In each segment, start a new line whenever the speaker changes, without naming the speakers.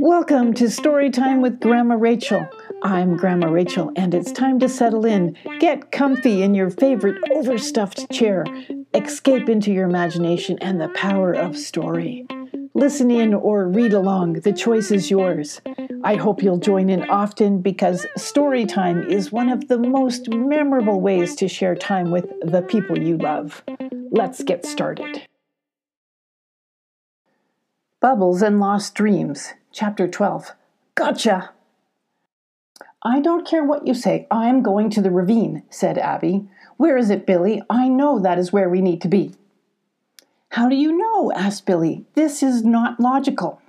Welcome to Storytime with Grandma Rachel. I'm Grandma Rachel, and it's time to settle in. Get comfy in your favorite overstuffed chair. Escape into your imagination and the power of story. Listen in or read along, the choice is yours. I hope you'll join in often because story time is one of the most memorable ways to share time with the people you love. Let's get started. Bubbles and Lost Dreams, Chapter 12. Gotcha! I don't care what you say, I'm going to the ravine, said Abby. Where is it, Billy? I know that is where we need to be. How do you know? asked Billy. This is not logical.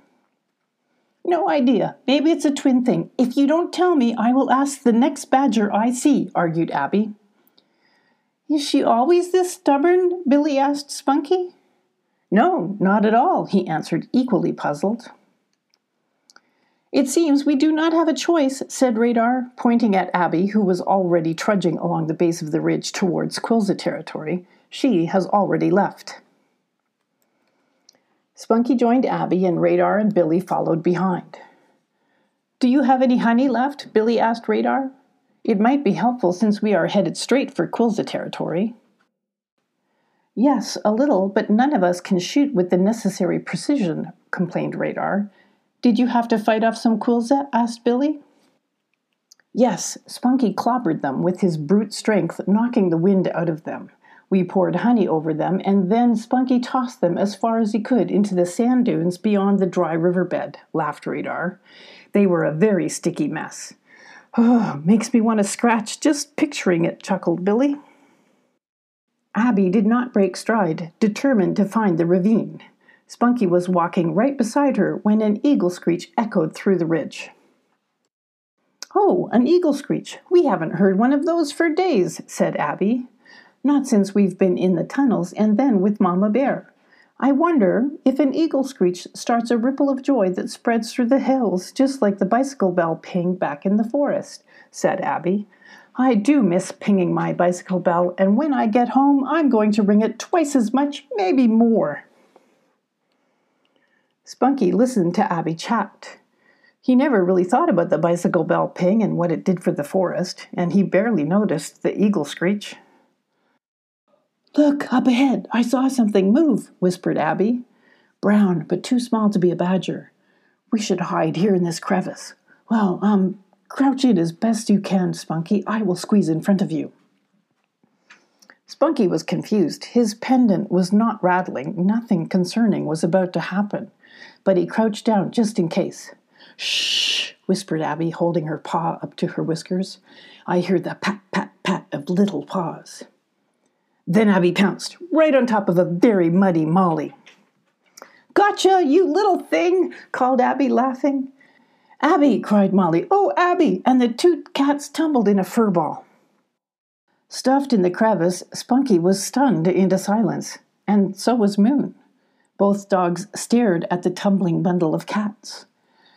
No idea. Maybe it's a twin thing. If you don't tell me, I will ask the next badger I see, argued Abby. Is she always this stubborn? Billy asked Spunky. No, not at all, he answered, equally puzzled. It seems we do not have a choice, said Radar, pointing at Abby, who was already trudging along the base of the ridge towards Quillza territory. She has already left. Spunky joined Abby, and Radar and Billy followed behind. Do you have any honey left? Billy asked Radar. It might be helpful since we are headed straight for Quillza territory. Yes, a little, but none of us can shoot with the necessary precision, complained Radar. Did you have to fight off some Quillza? asked Billy. Yes, Spunky clobbered them with his brute strength, knocking the wind out of them. We poured honey over them, and then Spunky tossed them as far as he could into the sand dunes beyond the dry riverbed, laughed Radar. They were a very sticky mess. Oh, makes me want to scratch just picturing it, chuckled Billy. Abby did not break stride, determined to find the ravine. Spunky was walking right beside her when an eagle screech echoed through the ridge. Oh, an eagle screech. We haven't heard one of those for days, said Abby. Not since we've been in the tunnels and then with Mama Bear. I wonder if an eagle screech starts a ripple of joy that spreads through the hills, just like the bicycle bell ping back in the forest, said Abby. I do miss pinging my bicycle bell, and when I get home, I'm going to ring it twice as much, maybe more. Spunky listened to Abby chat. He never really thought about the bicycle bell ping and what it did for the forest, and he barely noticed the eagle screech. Look, up ahead, I saw something move, whispered Abby. Brown, but too small to be a badger. We should hide here in this crevice. Well, um, crouch in as best you can, Spunky. I will squeeze in front of you. Spunky was confused. His pendant was not rattling. Nothing concerning was about to happen. But he crouched down just in case. Shh, whispered Abby, holding her paw up to her whiskers. I hear the pat, pat, pat of little paws. Then Abby pounced, right on top of a very muddy Molly. Gotcha, you little thing, called Abby, laughing. Abby, cried Molly. Oh, Abby! And the two cats tumbled in a fur ball. Stuffed in the crevice, Spunky was stunned into silence, and so was Moon. Both dogs stared at the tumbling bundle of cats.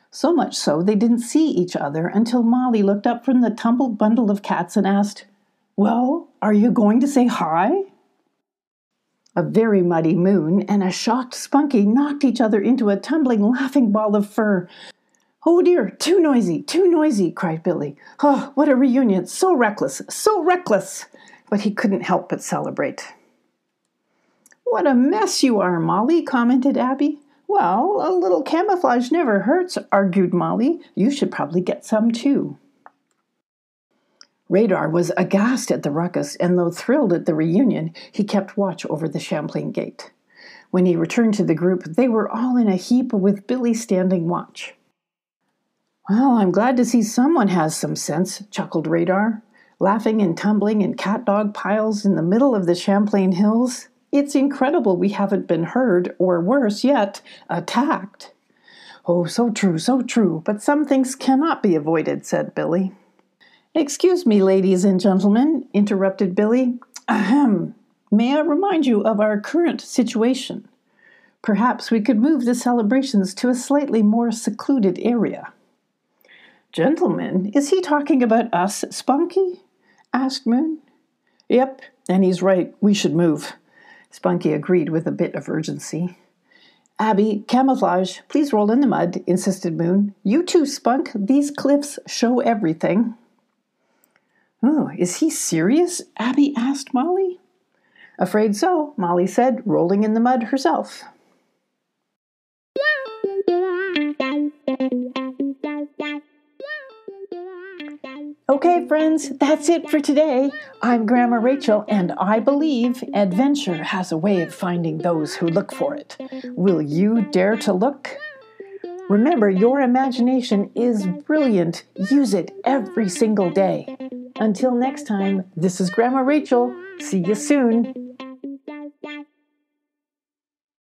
So much so they didn't see each other until Molly looked up from the tumbled bundle of cats and asked, well, are you going to say hi? A very muddy moon and a shocked Spunky knocked each other into a tumbling, laughing ball of fur. Oh dear, too noisy, too noisy, cried Billy. Oh, what a reunion! So reckless, so reckless! But he couldn't help but celebrate. What a mess you are, Molly, commented Abby. Well, a little camouflage never hurts, argued Molly. You should probably get some too. Radar was aghast at the ruckus, and though thrilled at the reunion, he kept watch over the Champlain gate. When he returned to the group, they were all in a heap with Billy standing watch. Well, I'm glad to see someone has some sense, chuckled Radar. Laughing and tumbling in cat dog piles in the middle of the Champlain Hills. It's incredible we haven't been heard, or worse yet, attacked. Oh, so true, so true, but some things cannot be avoided, said Billy. Excuse me, ladies and gentlemen, interrupted Billy. Ahem. May I remind you of our current situation? Perhaps we could move the celebrations to a slightly more secluded area. Gentlemen, is he talking about us, Spunky? asked Moon. Yep, and he's right. We should move. Spunky agreed with a bit of urgency. Abby, camouflage, please roll in the mud, insisted Moon. You too, Spunk. These cliffs show everything. Oh, is he serious? Abby asked Molly. Afraid so, Molly said, rolling in the mud herself. Friends, that's it for today. I'm Grandma Rachel, and I believe adventure has a way of finding those who look for it. Will you dare to look? Remember, your imagination is brilliant. Use it every single day. Until next time, this is Grandma Rachel. See you soon.